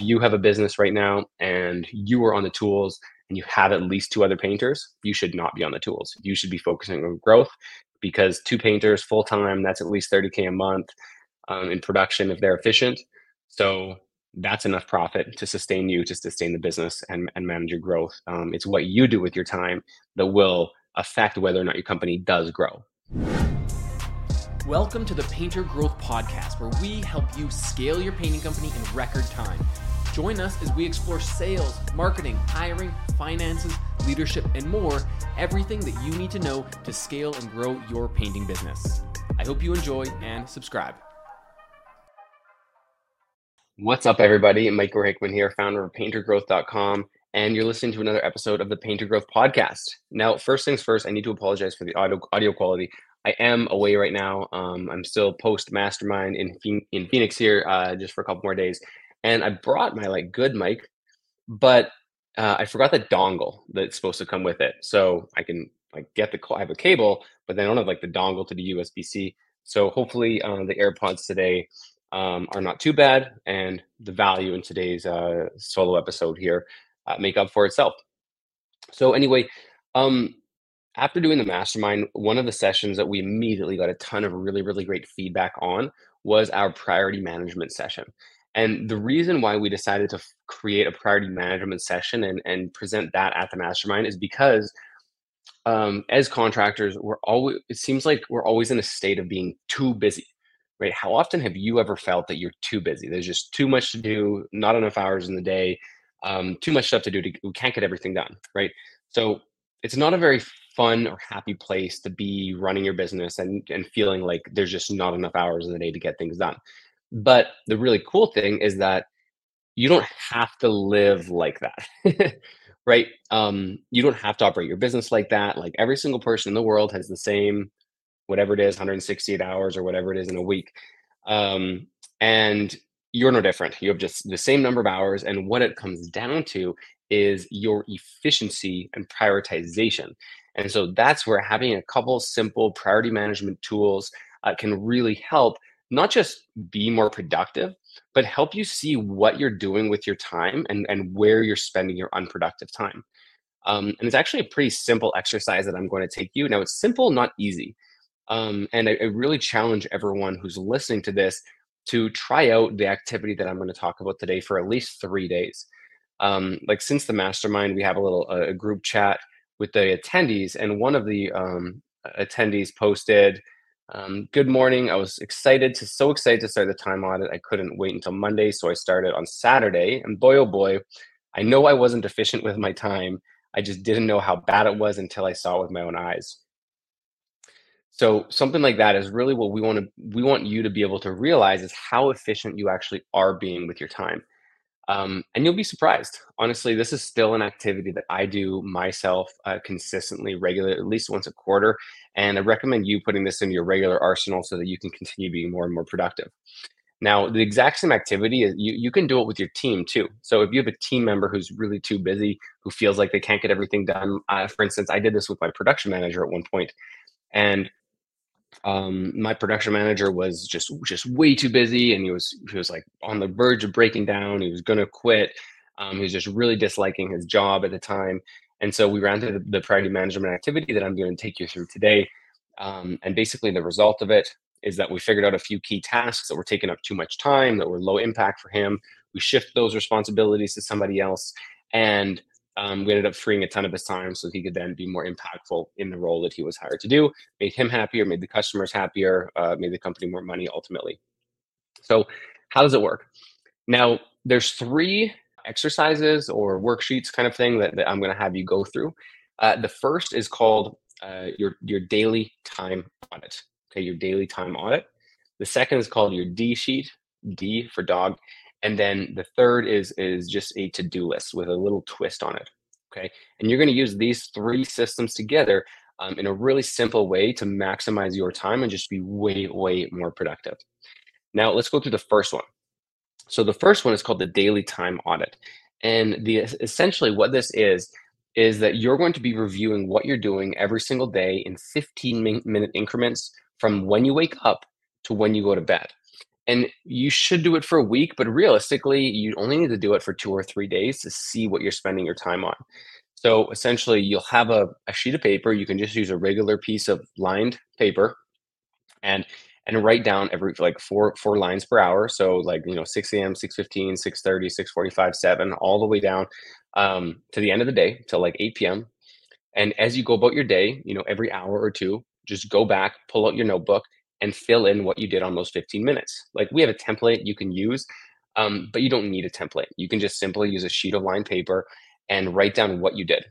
you have a business right now and you are on the tools and you have at least two other painters, you should not be on the tools. You should be focusing on growth because two painters full time, that's at least 30K a month um, in production if they're efficient. So that's enough profit to sustain you, to sustain the business and, and manage your growth. Um, it's what you do with your time that will affect whether or not your company does grow. Welcome to the Painter Growth Podcast, where we help you scale your painting company in record time. Join us as we explore sales, marketing, hiring, finances, leadership, and more everything that you need to know to scale and grow your painting business. I hope you enjoy and subscribe. What's up, everybody? Michael Hickman here, founder of paintergrowth.com, and you're listening to another episode of the Painter Growth Podcast. Now, first things first, I need to apologize for the audio, audio quality. I am away right now. Um, I'm still post mastermind in in Phoenix here, uh, just for a couple more days, and I brought my like good mic, but uh, I forgot the dongle that's supposed to come with it. So I can like get the I have a cable, but then I don't have like the dongle to the USB C. So hopefully, uh, the AirPods today um, are not too bad, and the value in today's uh, solo episode here uh, make up for itself. So anyway, um, after doing the mastermind, one of the sessions that we immediately got a ton of really, really great feedback on was our priority management session. And the reason why we decided to create a priority management session and, and present that at the mastermind is because um, as contractors, we're always, it seems like we're always in a state of being too busy right? How often have you ever felt that you're too busy? There's just too much to do, not enough hours in the day, um, too much stuff to do. To, we can't get everything done, right? So it's not a very fun or happy place to be running your business and, and feeling like there's just not enough hours in the day to get things done. But the really cool thing is that you don't have to live like that. right? Um, you don't have to operate your business like that. Like every single person in the world has the same whatever it is 168 hours or whatever it is in a week um, and you're no different you have just the same number of hours and what it comes down to is your efficiency and prioritization and so that's where having a couple simple priority management tools uh, can really help not just be more productive but help you see what you're doing with your time and, and where you're spending your unproductive time. Um, and it's actually a pretty simple exercise that i'm going to take you. Now it's simple not easy. Um, and I, I really challenge everyone who's listening to this to try out the activity that I'm going to talk about today for at least three days. Um, like since the mastermind, we have a little a group chat with the attendees, and one of the um, attendees posted, um, "Good morning. I was excited to so excited to start the time audit. I couldn't wait until Monday, so I started on Saturday. And boy, oh boy, I know I wasn't efficient with my time. I just didn't know how bad it was until I saw it with my own eyes." So something like that is really what we want to we want you to be able to realize is how efficient you actually are being with your time. Um, and you'll be surprised. Honestly, this is still an activity that I do myself uh, consistently, regularly, at least once a quarter. And I recommend you putting this in your regular arsenal so that you can continue being more and more productive. Now, the exact same activity is you, you can do it with your team too. So if you have a team member who's really too busy, who feels like they can't get everything done, uh, for instance, I did this with my production manager at one point, and um, my production manager was just just way too busy and he was he was like on the verge of breaking down. He was going to quit. Um, he was just really disliking his job at the time. And so we ran through the, the priority management activity that i'm going to take you through today. Um, and basically the result of it is that we figured out a few key tasks that were taking up too much time that were low impact for him. We shift those responsibilities to somebody else and um, we ended up freeing a ton of his time so he could then be more impactful in the role that he was hired to do. Made him happier, made the customers happier, uh, made the company more money ultimately. So, how does it work? Now, there's three exercises or worksheets kind of thing that, that I'm going to have you go through. Uh, the first is called uh, your your daily time audit. Okay, your daily time audit. The second is called your D sheet, D for dog, and then the third is is just a to-do list with a little twist on it okay? And you're going to use these three systems together um, in a really simple way to maximize your time and just be way way more productive. Now let's go through the first one. So the first one is called the daily time audit. And the essentially what this is is that you're going to be reviewing what you're doing every single day in 15 minute increments from when you wake up to when you go to bed and you should do it for a week, but realistically, you only need to do it for two or three days to see what you're spending your time on. So essentially, you'll have a, a sheet of paper. You can just use a regular piece of lined paper, and and write down every like four four lines per hour. So like you know 6 a.m., 6:15, 6:30, 6:45, 7, all the way down um, to the end of the day till like 8 p.m. And as you go about your day, you know every hour or two, just go back, pull out your notebook, and fill in what you did on those 15 minutes. Like we have a template you can use, um, but you don't need a template. You can just simply use a sheet of lined paper and write down what you did.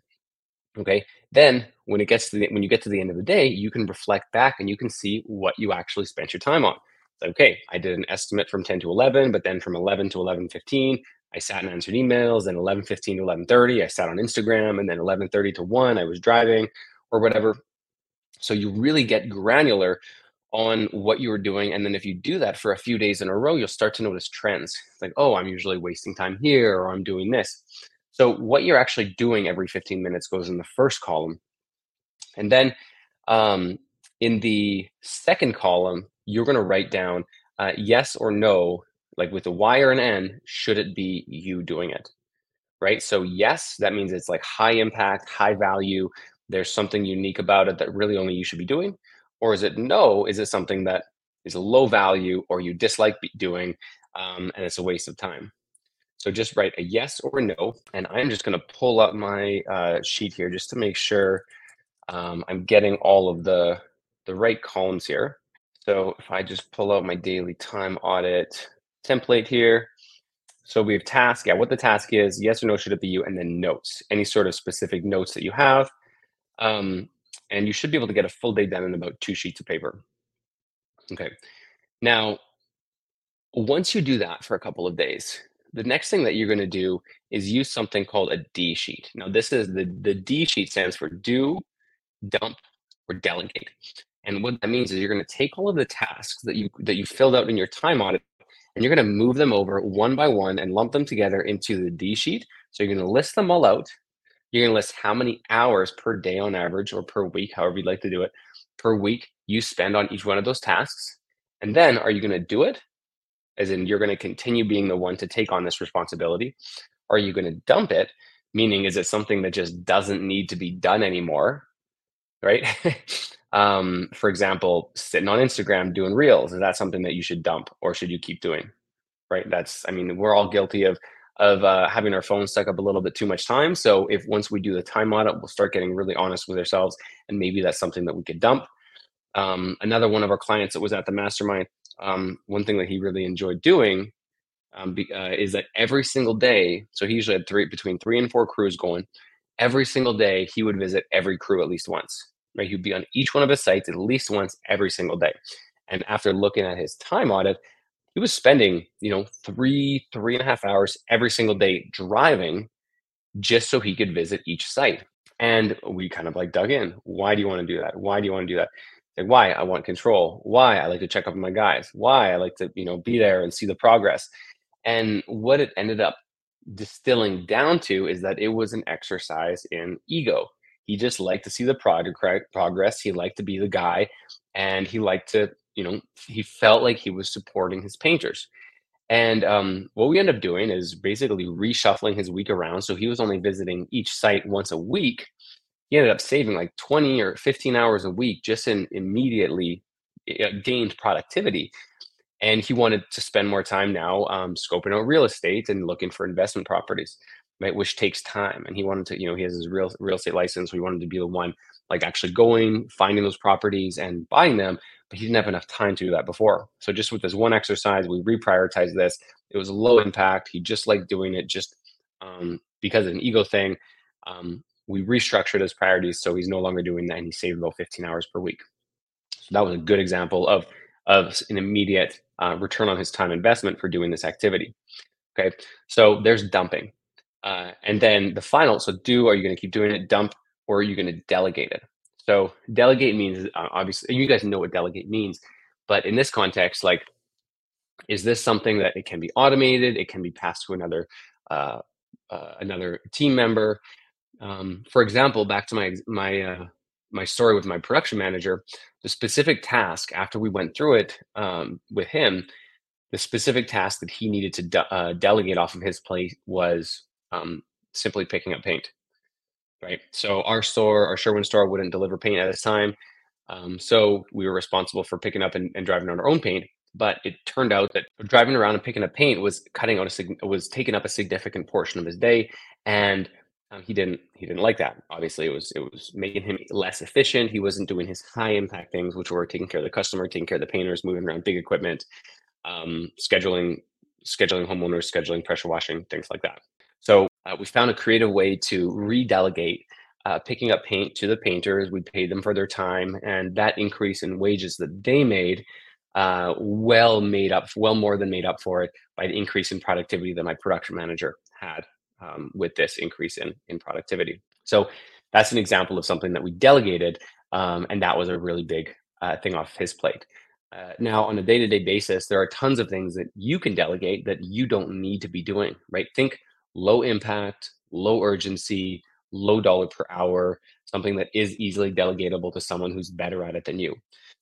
Okay. Then when it gets to the, when you get to the end of the day, you can reflect back and you can see what you actually spent your time on. okay, I did an estimate from 10 to 11, but then from 11 to 11:15, I sat and answered emails. Then 11:15 to 11:30, I sat on Instagram, and then 11:30 to 1, I was driving or whatever. So you really get granular on what you were doing. And then if you do that for a few days in a row, you'll start to notice trends. like, oh, I'm usually wasting time here or I'm doing this. So what you're actually doing every 15 minutes goes in the first column. And then um, in the second column, you're going to write down uh, yes or no, like with a Y or an N, should it be you doing it? Right. So, yes, that means it's like high impact, high value. There's something unique about it that really only you should be doing. Or is it no? Is it something that is low value or you dislike doing um, and it's a waste of time? So just write a yes or no. And I'm just going to pull up my uh, sheet here just to make sure um, I'm getting all of the, the right columns here. So if I just pull out my daily time audit template here. So we have task, yeah, what the task is, yes or no, should it be you, and then notes, any sort of specific notes that you have. Um, and you should be able to get a full day done in about two sheets of paper. Okay. Now, once you do that for a couple of days, the next thing that you're going to do is use something called a D sheet. Now, this is the, the D sheet stands for do, dump, or delegate. And what that means is you're going to take all of the tasks that you that you filled out in your time audit and you're going to move them over one by one and lump them together into the D sheet. So you're going to list them all out you're going to list how many hours per day on average or per week, however you'd like to do it, per week you spend on each one of those tasks. And then are you going to do it? As in, you're going to continue being the one to take on this responsibility. Are you going to dump it? Meaning, is it something that just doesn't need to be done anymore? Right? um, for example, sitting on Instagram doing reels, is that something that you should dump or should you keep doing? Right? That's, I mean, we're all guilty of of uh, having our phones stuck up a little bit too much time. So if once we do the time audit, we'll start getting really honest with ourselves, and maybe that's something that we could dump. Um, another one of our clients that was at the mastermind, um, one thing that he really enjoyed doing um, be, uh, is that every single day. So he usually had three between three and four crews going. Every single day, he would visit every crew at least once. Right, he'd be on each one of his sites at least once every single day. And after looking at his time audit, he was spending, you know, three, three and a half hours every single day driving just so he could visit each site. And we kind of like dug in. Why do you want to do that? Why do you want to do that? Like, why? I want control. Why? I like to check up on my guys. Why? I like to, you know, be there and see the progress. And what it ended up distilling down to is that it was an exercise in ego. He just liked to see the progress. He liked to be the guy and he liked to you know, he felt like he was supporting his painters. And um, what we ended up doing is basically reshuffling his week around. So he was only visiting each site once a week. He ended up saving like 20 or 15 hours a week just in immediately uh, gained productivity. And he wanted to spend more time now um, scoping out real estate and looking for investment properties, right? Which takes time. And he wanted to, you know, he has his real real estate license. We wanted to be the one like actually going, finding those properties and buying them but he didn't have enough time to do that before. So just with this one exercise, we reprioritized this. It was low impact. He just liked doing it just um, because of an ego thing. Um, we restructured his priorities so he's no longer doing that and he saved about 15 hours per week. So that was a good example of, of an immediate uh, return on his time investment for doing this activity. Okay, so there's dumping. Uh, and then the final, so do, are you going to keep doing it, dump, or are you going to delegate it? So delegate means uh, obviously you guys know what delegate means, but in this context, like, is this something that it can be automated? It can be passed to another uh, uh, another team member. Um, for example, back to my my uh, my story with my production manager, the specific task after we went through it um, with him, the specific task that he needed to de- uh, delegate off of his plate was um, simply picking up paint. Right. So our store, our Sherwin store, wouldn't deliver paint at this time. Um, so we were responsible for picking up and, and driving on our own paint. But it turned out that driving around and picking up paint was cutting out a was taking up a significant portion of his day, and um, he didn't he didn't like that. Obviously, it was it was making him less efficient. He wasn't doing his high impact things, which were taking care of the customer, taking care of the painters, moving around big equipment, um, scheduling scheduling homeowners, scheduling pressure washing, things like that. So uh, we found a creative way to redelegate uh, picking up paint to the painters. We paid them for their time, and that increase in wages that they made uh, well made up, well more than made up for it by the increase in productivity that my production manager had um, with this increase in in productivity. So that's an example of something that we delegated, um, and that was a really big uh, thing off his plate. Uh, now, on a day-to-day basis, there are tons of things that you can delegate that you don't need to be doing. Right? Think low impact, low urgency, low dollar per hour, something that is easily delegatable to someone who's better at it than you.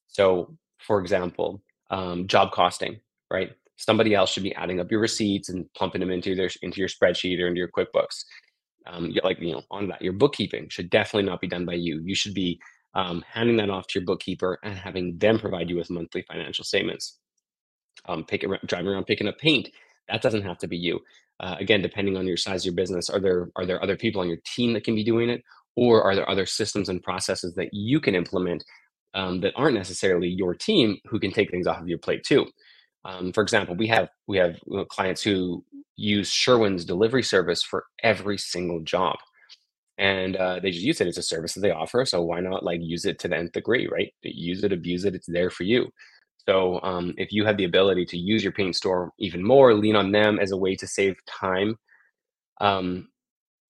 So, for example, um, job costing, right? Somebody else should be adding up your receipts and pumping them into their into your spreadsheet or into your QuickBooks. Um, like you know, on that, your bookkeeping should definitely not be done by you. You should be um, handing that off to your bookkeeper and having them provide you with monthly financial statements. Um, pick, driving around picking up paint, that doesn't have to be you. Uh, again depending on your size of your business are there are there other people on your team that can be doing it? Or are there other systems and processes that you can implement um, that aren't necessarily your team who can take things off of your plate too? Um, for example we have we have uh, clients who use sherwin's delivery service for every single job. And uh, they just use it as a service that they offer so why not like use it to the nth degree right? Use it abuse it it's there for you so um, if you have the ability to use your paint store even more, lean on them as a way to save time. Um,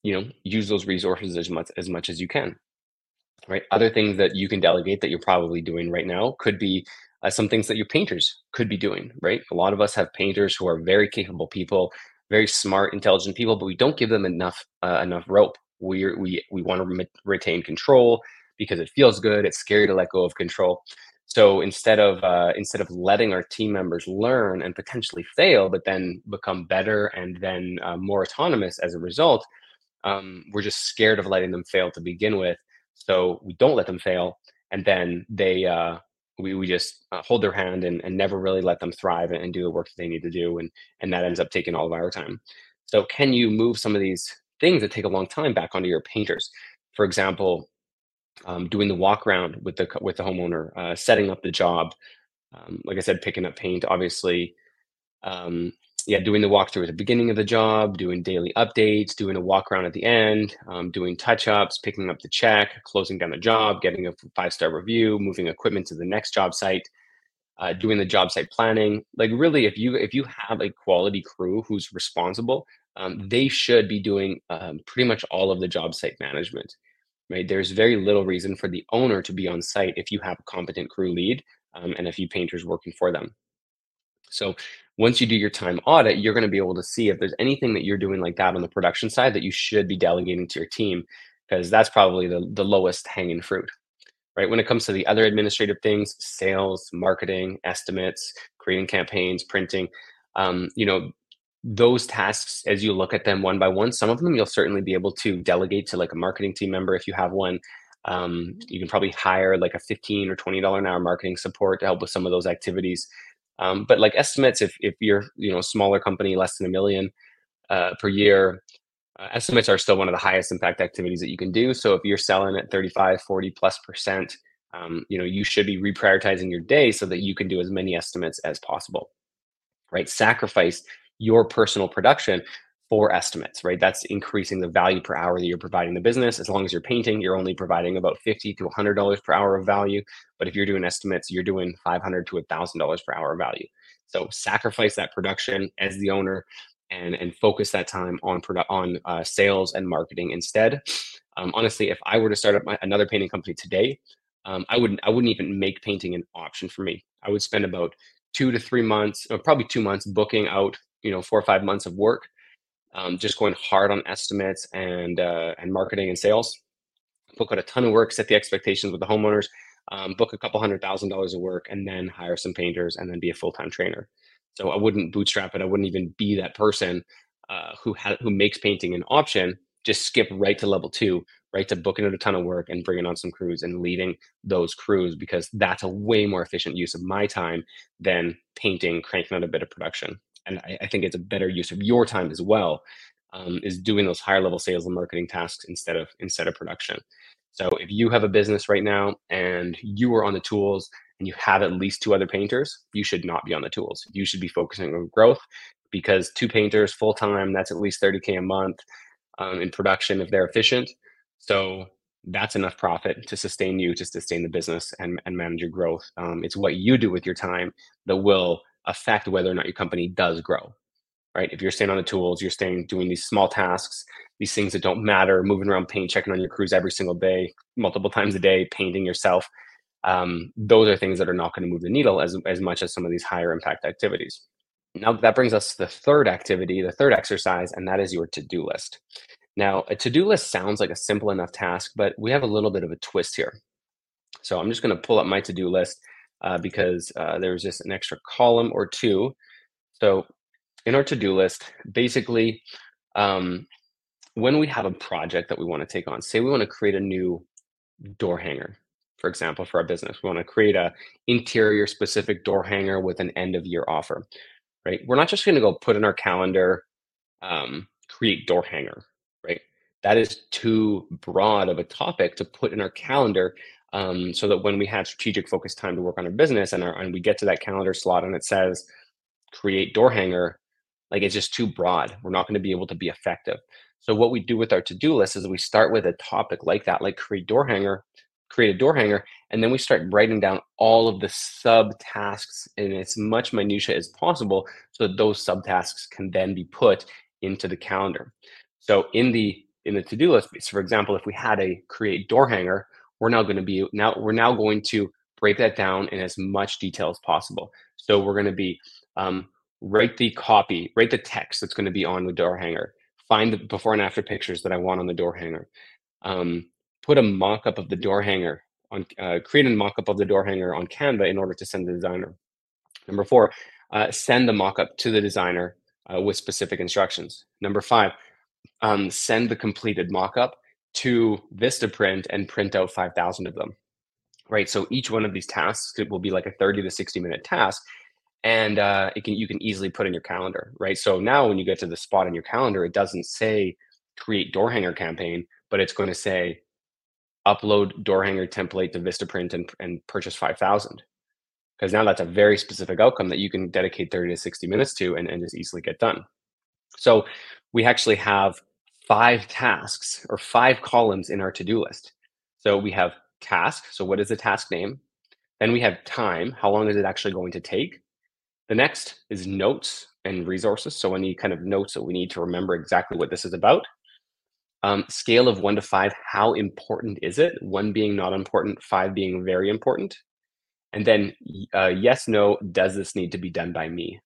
you know, use those resources as much as much as you can. Right. Other things that you can delegate that you're probably doing right now could be uh, some things that your painters could be doing. Right. A lot of us have painters who are very capable people, very smart, intelligent people, but we don't give them enough uh, enough rope. We we we want to re- retain control because it feels good. It's scary to let go of control. So instead of uh, instead of letting our team members learn and potentially fail, but then become better and then uh, more autonomous as a result, um, we're just scared of letting them fail to begin with. So we don't let them fail, and then they uh, we we just uh, hold their hand and, and never really let them thrive and, and do the work that they need to do, and and that ends up taking all of our time. So can you move some of these things that take a long time back onto your painters? For example, um, doing the walk around with the with the homeowner, uh, setting up the job. Um, like I said, picking up paint, obviously. Um, yeah, doing the walkthrough at the beginning of the job, doing daily updates, doing a walk around at the end, um, doing touch ups, picking up the check, closing down the job, getting a five star review, moving equipment to the next job site, uh, doing the job site planning. Like really, if you if you have a quality crew who's responsible, um, they should be doing um, pretty much all of the job site management right? There's very little reason for the owner to be on site if you have a competent crew lead um, and a few painters working for them. So once you do your time audit, you're going to be able to see if there's anything that you're doing like that on the production side that you should be delegating to your team, because that's probably the, the lowest hanging fruit, right? When it comes to the other administrative things, sales, marketing, estimates, creating campaigns, printing, um, you know, those tasks as you look at them one by one some of them you'll certainly be able to delegate to like a marketing team member if you have one. Um, you can probably hire like a 15 or 20 dollar an hour marketing support to help with some of those activities. Um, but like estimates if, if you're you know smaller company less than a million uh, per year uh, estimates are still one of the highest impact activities that you can do. So if you're selling at 35 40 plus percent um, you know you should be reprioritizing your day so that you can do as many estimates as possible right? Sacrifice your personal production for estimates, right? That's increasing the value per hour that you're providing the business. As long as you're painting, you're only providing about fifty to hundred dollars per hour of value. But if you're doing estimates, you're doing five hundred to thousand dollars per hour of value. So sacrifice that production as the owner, and and focus that time on produ- on uh, sales and marketing instead. Um, honestly, if I were to start up my, another painting company today, um, I wouldn't I wouldn't even make painting an option for me. I would spend about two to three months, or probably two months, booking out you know four or five months of work, um, just going hard on estimates and uh, and marketing and sales. Book out a ton of work, set the expectations with the homeowners, um, book a couple hundred thousand dollars of work, and then hire some painters, and then be a full time trainer. So I wouldn't bootstrap it. I wouldn't even be that person uh, who who makes painting an option. Just skip right to level two, right to booking out a ton of work and bringing on some crews and leading those crews because that's a way more efficient use of my time than painting, cranking out a bit of production. And I, I think it's a better use of your time as well. Um, is doing those higher level sales and marketing tasks instead of instead of production. So if you have a business right now and you are on the tools and you have at least two other painters, you should not be on the tools. You should be focusing on growth because two painters full time, that's at least 30K a month um, in production if they're efficient. So that's enough profit to sustain you, to sustain the business and, and manage your growth. Um, it's what you do with your time that will affect whether or not your company does grow. Right. If you're staying on the tools, you're staying doing these small tasks, these things that don't matter, moving around paint, checking on your crews every single day, multiple times a day, painting yourself um, those are things that are not going to move the needle as, as much as some of these higher impact activities. Now, that brings us to the third activity, the third exercise, and that is your to do list. Now, a to do list sounds like a simple enough task, but we have a little bit of a twist here. So I'm just going to pull up my to do list uh, because uh, there's just an extra column or two. So in our to do list, basically, um, when we have a project that we want to take on, say we want to create a new door hanger, for example, for our business. We want to create a interior specific door hanger with an end of year offer, right? We're not just going to go put in our calendar, um, create door hanger? That is too broad of a topic to put in our calendar um, so that when we have strategic focus time to work on our business and, our, and we get to that calendar slot and it says create door hanger, like it's just too broad. We're not going to be able to be effective. So what we do with our to-do list is we start with a topic like that, like create door hanger, create a door hanger and then we start writing down all of the subtasks in as much minutia as possible so that those subtasks can then be put into the calendar so in the in the to-do list so for example if we had a create door hanger we're now going to be now we're now going to break that down in as much detail as possible so we're going to be um, write the copy write the text that's going to be on the door hanger find the before and after pictures that i want on the door hanger um, put a mock-up of the door hanger on uh, create a mock-up of the door hanger on Canva in order to send the designer. Number four, uh, send the mock-up to the designer uh, with specific instructions. Number five, um, send the completed mockup to Vistaprint and print out 5,000 of them. Right. So each one of these tasks it will be like a 30 to 60 minute task, and uh, it can you can easily put in your calendar. Right. So now when you get to the spot in your calendar, it doesn't say create door hanger campaign, but it's going to say upload door hanger template to Vistaprint and, and purchase 5,000. Because now that's a very specific outcome that you can dedicate 30 to 60 minutes to and, and just easily get done. So we actually have five tasks or five columns in our to-do list. So we have task. So what is the task name? Then we have time. How long is it actually going to take? The next is notes and resources. So any kind of notes that we need to remember exactly what this is about. Um, scale of one to five, how important is it? One being not important, five being very important. And then uh, yes, no, does this need to be done by me?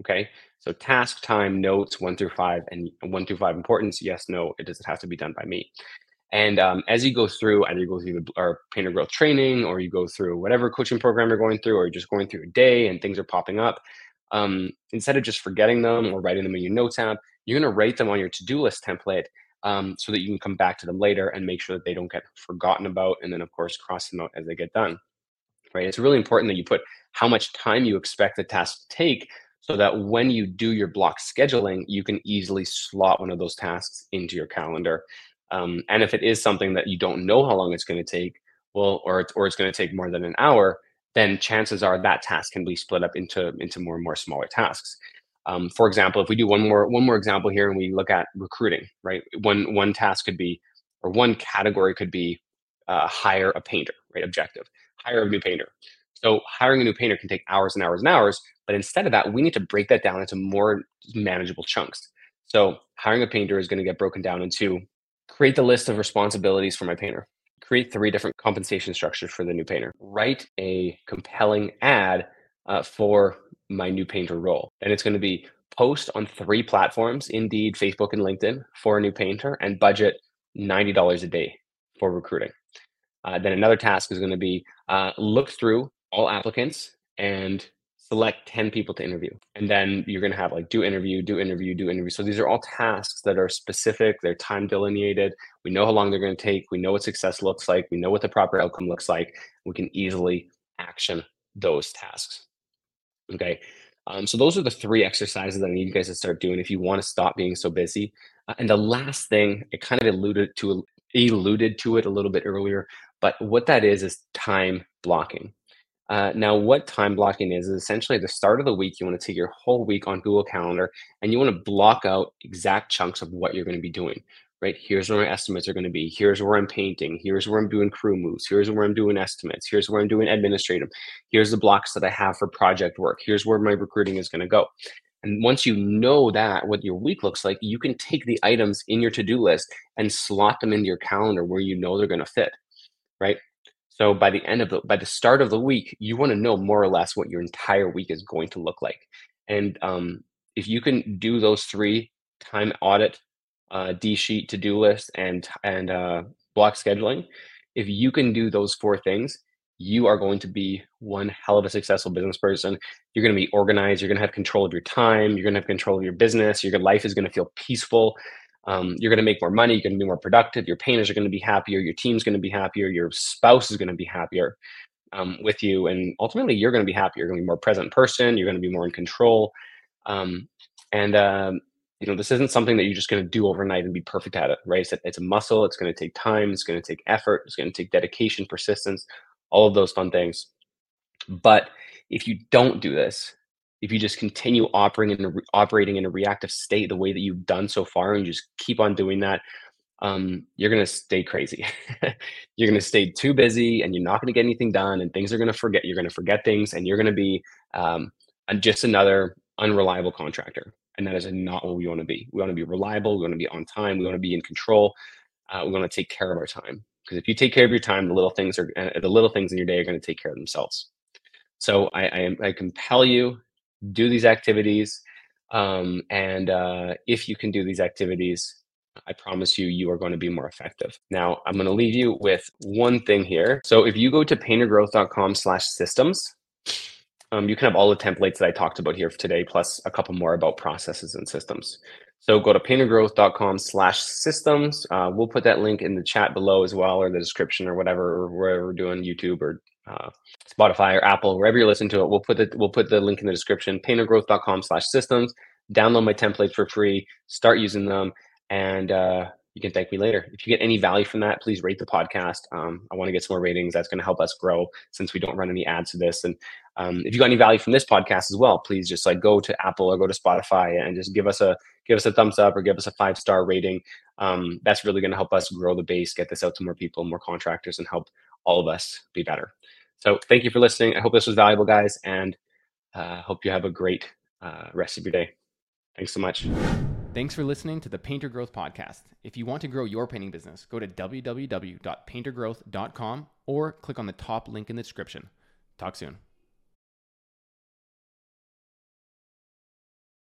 Okay, so task time, notes, one through five, and one through five importance, yes, no, it does it have to be done by me? And um, as you go through, either you go through the, our painter growth training, or you go through whatever coaching program you're going through, or you're just going through a day and things are popping up, um, instead of just forgetting them or writing them in your notes app, you're going to write them on your to-do list template um, so that you can come back to them later and make sure that they don't get forgotten about. And then, of course, cross them out as they get done. Right? It's really important that you put how much time you expect the task to take so that when you do your block scheduling, you can easily slot one of those tasks into your calendar. Um, and if it is something that you don't know how long it's going to take, well, or it's, or it's going to take more than an hour, then chances are that task can be split up into into more and more smaller tasks. Um, for example, if we do one more one more example here and we look at recruiting, right? One one task could be, or one category could be, uh, hire a painter, right? Objective, hire a new painter. So hiring a new painter can take hours and hours and hours, but instead of that, we need to break that down into more manageable chunks. So hiring a painter is going to get broken down into create the list of responsibilities for my painter, create three different compensation structures for the new painter, write a compelling ad uh, for my new painter role. And it's going to be post on three platforms Indeed, Facebook, and LinkedIn for a new painter and budget $90 a day for recruiting. Uh, then another task is going to be uh, look through all applicants and select 10 people to interview. And then you're going to have like do interview, do interview, do interview. So these are all tasks that are specific, they're time delineated. We know how long they're going to take. We know what success looks like. We know what the proper outcome looks like. We can easily action those tasks. Okay. Um, so those are the three exercises that I need you guys to start doing if you want to stop being so busy. Uh, and the last thing, I kind of alluded to alluded to it a little bit earlier, but what that is is time blocking. Uh, now, what time blocking is, is essentially at the start of the week, you want to take your whole week on Google Calendar and you want to block out exact chunks of what you're going to be doing, right? Here's where my estimates are going to be. Here's where I'm painting. Here's where I'm doing crew moves. Here's where I'm doing estimates. Here's where I'm doing administrative. Here's the blocks that I have for project work. Here's where my recruiting is going to go. And once you know that, what your week looks like, you can take the items in your to do list and slot them into your calendar where you know they're going to fit, right? So by the end of the by the start of the week, you want to know more or less what your entire week is going to look like. And um, if you can do those three time audit, uh, D sheet, to do list, and and uh, block scheduling, if you can do those four things, you are going to be one hell of a successful business person. You're going to be organized. You're going to have control of your time. You're going to have control of your business. Your life is going to feel peaceful. Um, you're going to make more money. You're going to be more productive. Your painters are going to be happier. Your team's going to be happier. Your spouse is going to be happier um, with you. And ultimately, you're going to be happier. You're going to be more present person. You're going to be more in control. Um, and, um, you know, this isn't something that you're just going to do overnight and be perfect at it, right? It's a, it's a muscle. It's going to take time. It's going to take effort. It's going to take dedication, persistence, all of those fun things. But if you don't do this, if you just continue operating in a, operating in a reactive state the way that you've done so far and just keep on doing that um, you're going to stay crazy. You're going to stay too busy and you're not going to get anything done and things are going to forget you're going to forget things and you're going to be um, just another unreliable contractor. And that is not what we want to be. We want to be reliable we want to be on time we want to be in control uh, we want to take care of our time. Because if you take care of your time the little things are uh, the little things in your day are going to take care of themselves. So I, I, I compel you do these activities. Um, and uh, if you can do these activities, I promise you, you are going to be more effective. Now, I'm going to leave you with one thing here. So if you go to paintergrowth.com slash systems, um, you can have all the templates that I talked about here today, plus a couple more about processes and systems. So go to paintergrowth.com slash systems. Uh, we'll put that link in the chat below as well, or the description or whatever, or wherever we're doing YouTube or uh, Spotify or Apple, wherever you're listening to it. We'll put the we'll put the link in the description. Paintergrowth.com slash systems. Download my templates for free. Start using them, and uh, you can thank me later. If you get any value from that, please rate the podcast. Um, I want to get some more ratings. That's going to help us grow since we don't run any ads to this. And um, if you got any value from this podcast as well, please just like go to Apple or go to Spotify and just give us a give us a thumbs up or give us a five star rating. Um, that's really going to help us grow the base, get this out to more people, more contractors, and help all of us be better. So thank you for listening. I hope this was valuable, guys, and uh, hope you have a great uh, rest of your day. Thanks so much. Thanks for listening to the Painter Growth Podcast. If you want to grow your painting business, go to www.paintergrowth.com or click on the top link in the description. Talk soon.